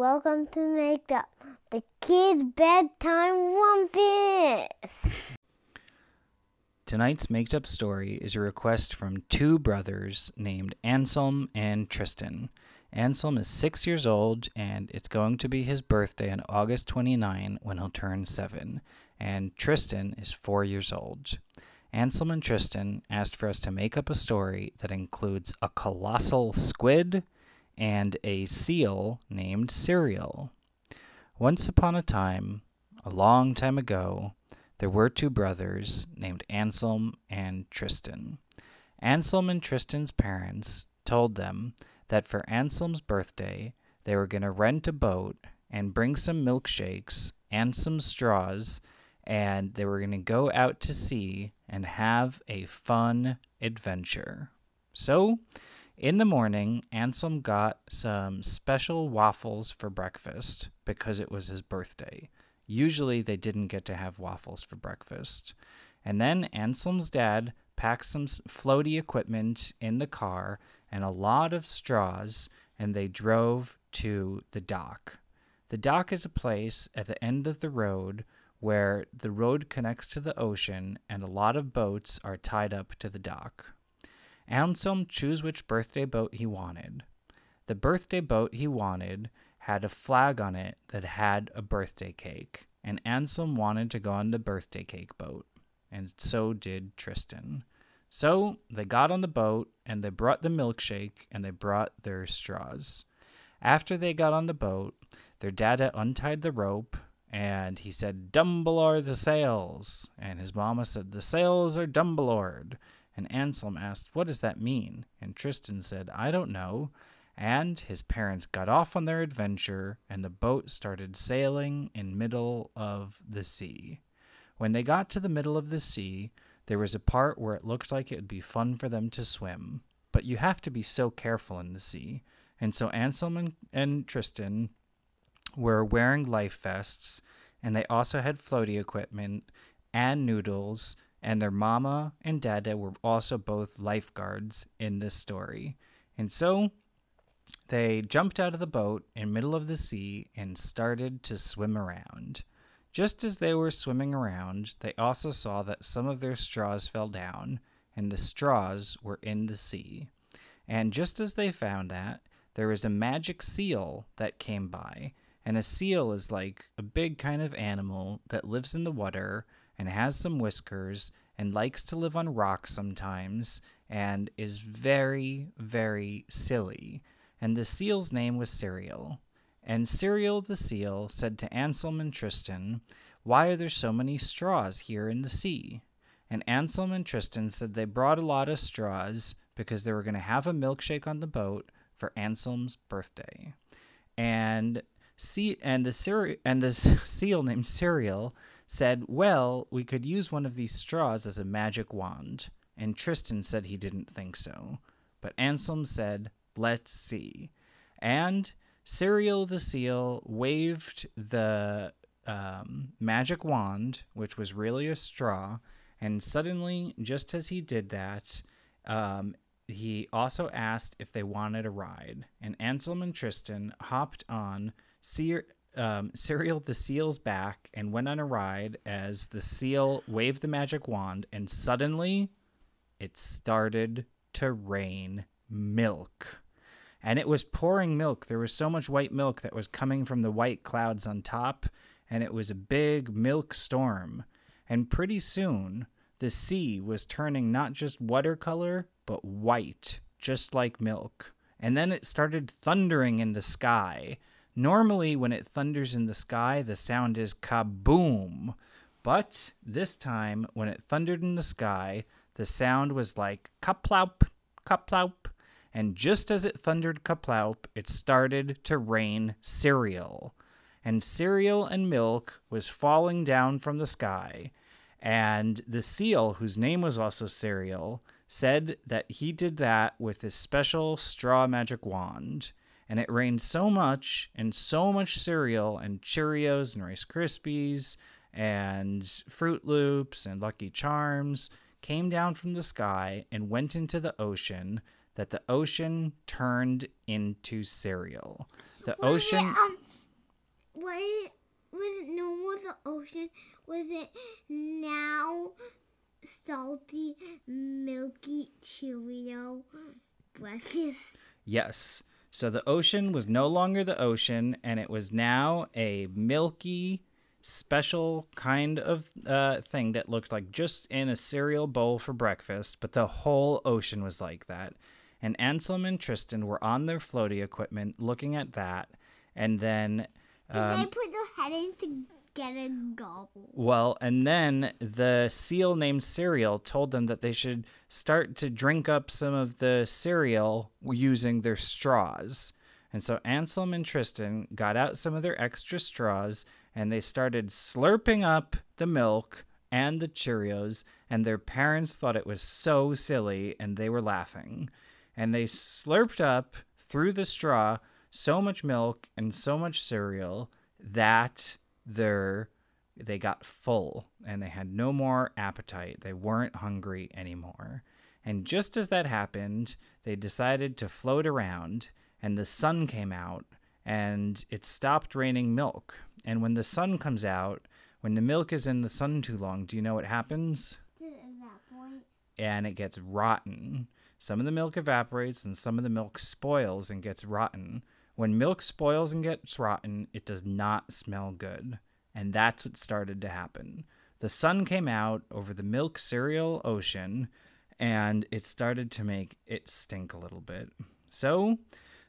Welcome to Maked Up, the kids' bedtime rumpus. Tonight's Maked Up story is a request from two brothers named Anselm and Tristan. Anselm is six years old, and it's going to be his birthday on August 29 when he'll turn seven. And Tristan is four years old. Anselm and Tristan asked for us to make up a story that includes a colossal squid and a seal named Cereal. Once upon a time, a long time ago, there were two brothers named Anselm and Tristan. Anselm and Tristan's parents told them that for Anselm's birthday, they were going to rent a boat and bring some milkshakes and some straws, and they were going to go out to sea and have a fun adventure. So, in the morning, Anselm got some special waffles for breakfast because it was his birthday. Usually, they didn't get to have waffles for breakfast. And then Anselm's dad packed some floaty equipment in the car and a lot of straws, and they drove to the dock. The dock is a place at the end of the road where the road connects to the ocean and a lot of boats are tied up to the dock. Anselm chose which birthday boat he wanted. The birthday boat he wanted had a flag on it that had a birthday cake, and Anselm wanted to go on the birthday cake boat, and so did Tristan. So they got on the boat and they brought the milkshake and they brought their straws. After they got on the boat, their dada untied the rope and he said, Dumbledore the sails. And his mama said, The sails are Dumbledored. And Anselm asked, What does that mean? And Tristan said, I don't know. And his parents got off on their adventure, and the boat started sailing in middle of the sea. When they got to the middle of the sea, there was a part where it looked like it would be fun for them to swim. But you have to be so careful in the sea. And so Anselm and, and Tristan were wearing life vests, and they also had floaty equipment and noodles, and their mama and dada were also both lifeguards in this story. And so they jumped out of the boat in middle of the sea and started to swim around. Just as they were swimming around, they also saw that some of their straws fell down, and the straws were in the sea. And just as they found that, there was a magic seal that came by, and a seal is like a big kind of animal that lives in the water and has some whiskers and likes to live on rocks sometimes and is very, very silly. And the seal's name was Cereal. And Cereal the seal said to Anselm and Tristan, Why are there so many straws here in the sea? And Anselm and Tristan said they brought a lot of straws because they were going to have a milkshake on the boat for Anselm's birthday. And See, and the cere- and the seal named Cereal said, "Well, we could use one of these straws as a magic wand." And Tristan said he didn't think so, but Anselm said, "Let's see." And Cereal the seal waved the um, magic wand, which was really a straw, and suddenly, just as he did that, um, he also asked if they wanted a ride. And Anselm and Tristan hopped on um, Cereal the seal's back and went on a ride as the seal waved the magic wand, and suddenly it started to rain milk. And it was pouring milk. There was so much white milk that was coming from the white clouds on top, and it was a big milk storm. And pretty soon, the sea was turning not just watercolor, but white, just like milk. And then it started thundering in the sky Normally, when it thunders in the sky, the sound is kaboom. But this time, when it thundered in the sky, the sound was like kaploup, kaploup. And just as it thundered kaploup, it started to rain cereal. And cereal and milk was falling down from the sky. And the seal, whose name was also Cereal, said that he did that with his special straw magic wand and it rained so much and so much cereal and Cheerios and Rice Krispies and Froot Loops and Lucky Charms came down from the sky and went into the ocean that the ocean turned into cereal. The ocean Um, why was it no more the ocean? Was it now salty, milky Cheerio breakfast? Yes. So the ocean was no longer the ocean, and it was now a milky, special kind of uh, thing that looked like just in a cereal bowl for breakfast, but the whole ocean was like that. And Anselm and Tristan were on their floaty equipment looking at that, and then. Did Um, they put their head get a gobble? Well, and then the seal named Cereal told them that they should start to drink up some of the cereal using their straws. And so Anselm and Tristan got out some of their extra straws and they started slurping up the milk and the Cheerios, and their parents thought it was so silly and they were laughing. And they slurped up through the straw so much milk and so much cereal that their they got full and they had no more appetite. They weren't hungry anymore. And just as that happened, they decided to float around and the sun came out and it stopped raining milk. And when the sun comes out, when the milk is in the sun too long, do you know what happens? Did it evaporate? and it gets rotten. Some of the milk evaporates and some of the milk spoils and gets rotten. When milk spoils and gets rotten, it does not smell good. And that's what started to happen. The sun came out over the milk cereal ocean and it started to make it stink a little bit. So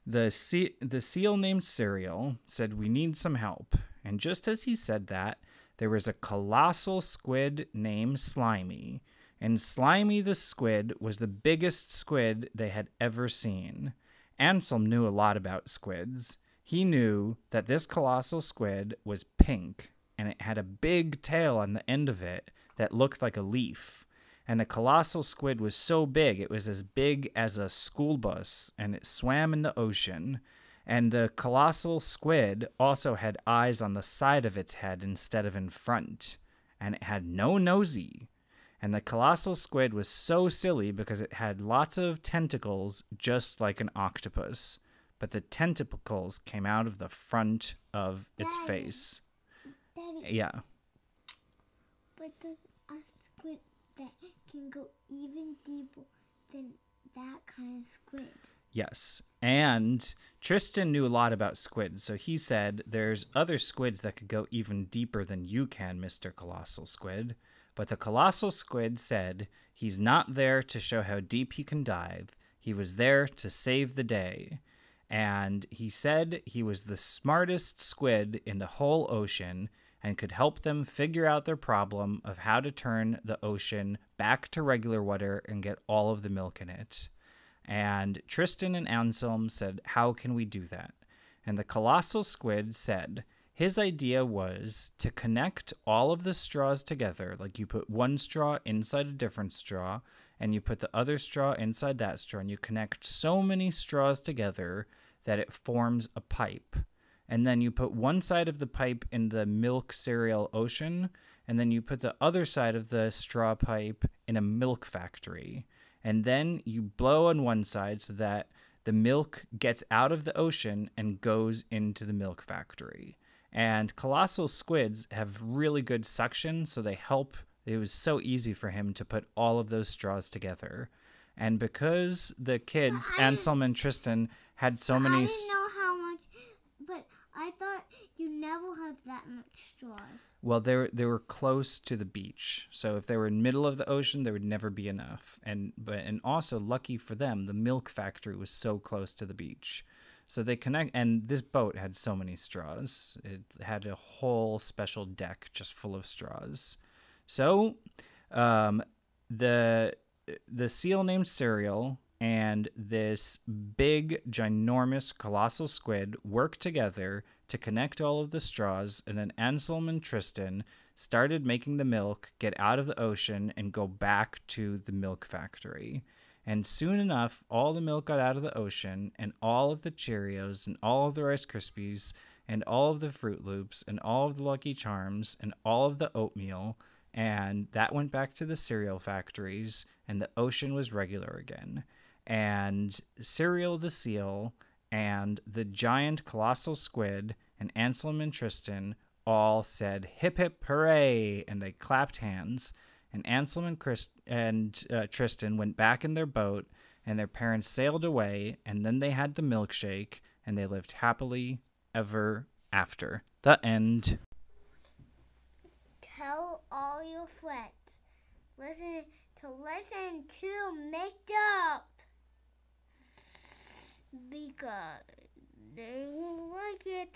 the, sea- the seal named Cereal said, We need some help. And just as he said that, there was a colossal squid named Slimy. And Slimy the squid was the biggest squid they had ever seen. Anselm knew a lot about squids. He knew that this colossal squid was pink, and it had a big tail on the end of it that looked like a leaf. And the colossal squid was so big, it was as big as a school bus, and it swam in the ocean. And the colossal squid also had eyes on the side of its head instead of in front, and it had no nosy. And the colossal squid was so silly because it had lots of tentacles, just like an octopus. But the tentacles came out of the front of its Daddy. face. Daddy, Yeah. but there's a squid that can go even deeper than that kind of squid. Yes. And Tristan knew a lot about squids, so he said there's other squids that could go even deeper than you can, Mr. Colossal Squid. But the Colossal Squid said he's not there to show how deep he can dive. He was there to save the day. And he said he was the smartest squid in the whole ocean and could help them figure out their problem of how to turn the ocean back to regular water and get all of the milk in it. And Tristan and Anselm said, How can we do that? And the colossal squid said, his idea was to connect all of the straws together. Like you put one straw inside a different straw, and you put the other straw inside that straw, and you connect so many straws together that it forms a pipe. And then you put one side of the pipe in the milk cereal ocean, and then you put the other side of the straw pipe in a milk factory. And then you blow on one side so that the milk gets out of the ocean and goes into the milk factory. And colossal squids have really good suction, so they help. It was so easy for him to put all of those straws together. And because the kids, Anselm and Tristan, had so many. I didn't know how much, but I thought you never have that much straws. Well, they were, they were close to the beach, so if they were in middle of the ocean, there would never be enough. And but and also lucky for them, the milk factory was so close to the beach, so they connect. And this boat had so many straws; it had a whole special deck just full of straws. So, um, the the seal named Cereal and this big, ginormous, colossal squid work together to connect all of the straws, and then Anselm and Tristan started making the milk get out of the ocean and go back to the milk factory. And soon enough, all the milk got out of the ocean, and all of the Cheerios, and all of the Rice Krispies, and all of the Froot Loops, and all of the Lucky Charms, and all of the oatmeal, and that went back to the cereal factories, and the ocean was regular again. And Cereal the seal, and the giant colossal squid, and Anselm and Tristan all said hip hip hooray and they clapped hands and Anselm and Chris and uh, Tristan went back in their boat and their parents sailed away and then they had the milkshake and they lived happily ever after. The end. Tell all your friends. Listen to listen to Maked Up because they will like it.